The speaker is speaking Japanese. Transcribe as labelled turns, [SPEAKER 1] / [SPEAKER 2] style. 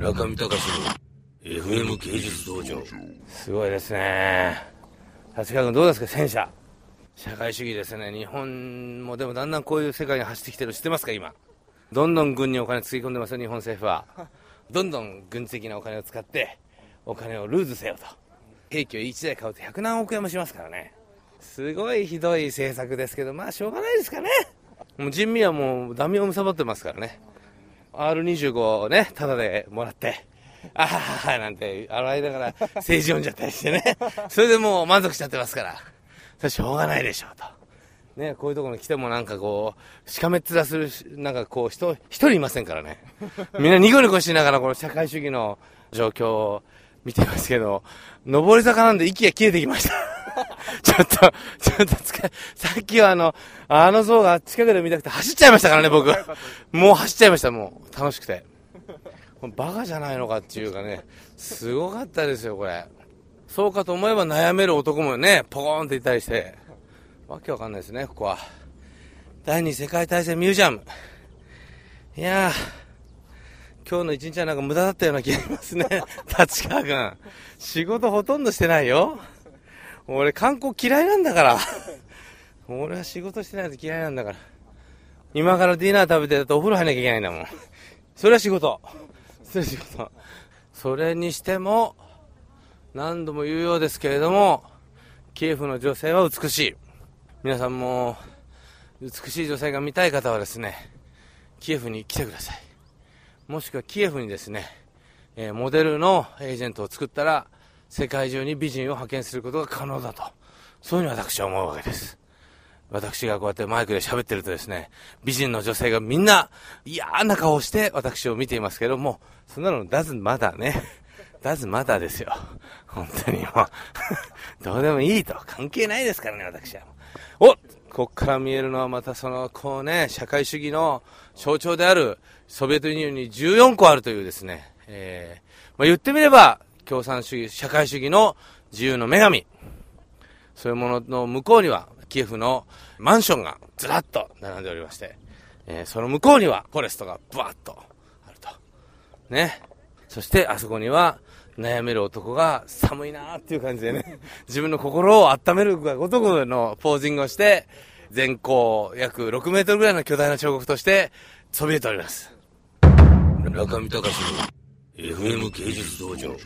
[SPEAKER 1] 村上隆の FM 芸術道場
[SPEAKER 2] すごいですね。立川君どうですか戦車。社会主義ですね。日本もでもだんだんこういう世界に走ってきてる知ってますか今。どんどん軍にお金つぎ込んでますよ日本政府は。どんどん軍事的なお金を使ってお金をルーズせよと。兵器を1台買うと100何億円もしますからね。すごいひどい政策ですけどまあしょうがないですかね。もう人民はもうダメを貪ってますからね。R25 をねタダでもらってあははなんて洗いながら政治読んじゃったりしてね それでもう満足しちゃってますからそれしょうがないでしょうとね、こういうところに来てもなんかこう、しかめっ面する、なんかこう人、一人いませんからね。みんなニコニコしながらこの社会主義の状況を見てますけど、上り坂なんで息が切れてきました。ちょっと、ちょっと疲れ、さっきはあの、あの像が近くで見たくて走っちゃいましたからね、僕。もう走っちゃいました、もう。楽しくて。バカじゃないのかっていうかね、すごかったですよ、これ。そうかと思えば悩める男もね、ポコーンっていたりして。わけわかんないですね、ここは。第二次世界大戦ミュージアム。いやー、今日の一日はなんか無駄だったような気がしますね。立川君。仕事ほとんどしてないよ。俺観光嫌いなんだから。俺は仕事してないと嫌いなんだから。今からディナー食べてだとお風呂入んなきゃいけないんだもん。それは仕事。それは仕事。それにしても、何度も言うようですけれども、キエフの女性は美しい。皆さんも美しい女性が見たい方はですねキエフに来てくださいもしくはキエフにですね、えー、モデルのエージェントを作ったら世界中に美人を派遣することが可能だと。そういうふうに私は思うわけです。私がこうやってマイクで喋ってるとですね美人の女性がみんな嫌な顔をして私を見ていますけどもそんなのだずまだね。だずまだですよ。本当にもう。どうでもいいと。関係ないですからね私はおこっから見えるのはまたその、こうね、社会主義の象徴であるソビエトユニオンに14個あるというですね、えー、まあ、言ってみれば、共産主義、社会主義の自由の女神。そういうものの向こうには、キエフのマンションがずらっと並んでおりまして、えー、その向こうにはフォレストがブワッとあると。ね。そしてあそこには、悩める男が寒いなーっていう感じでね、自分の心を温めるごとくのポージングをして、全高約6メートルぐらいの巨大な彫刻として、そびえております。
[SPEAKER 1] 村上隆の FM 芸術道場。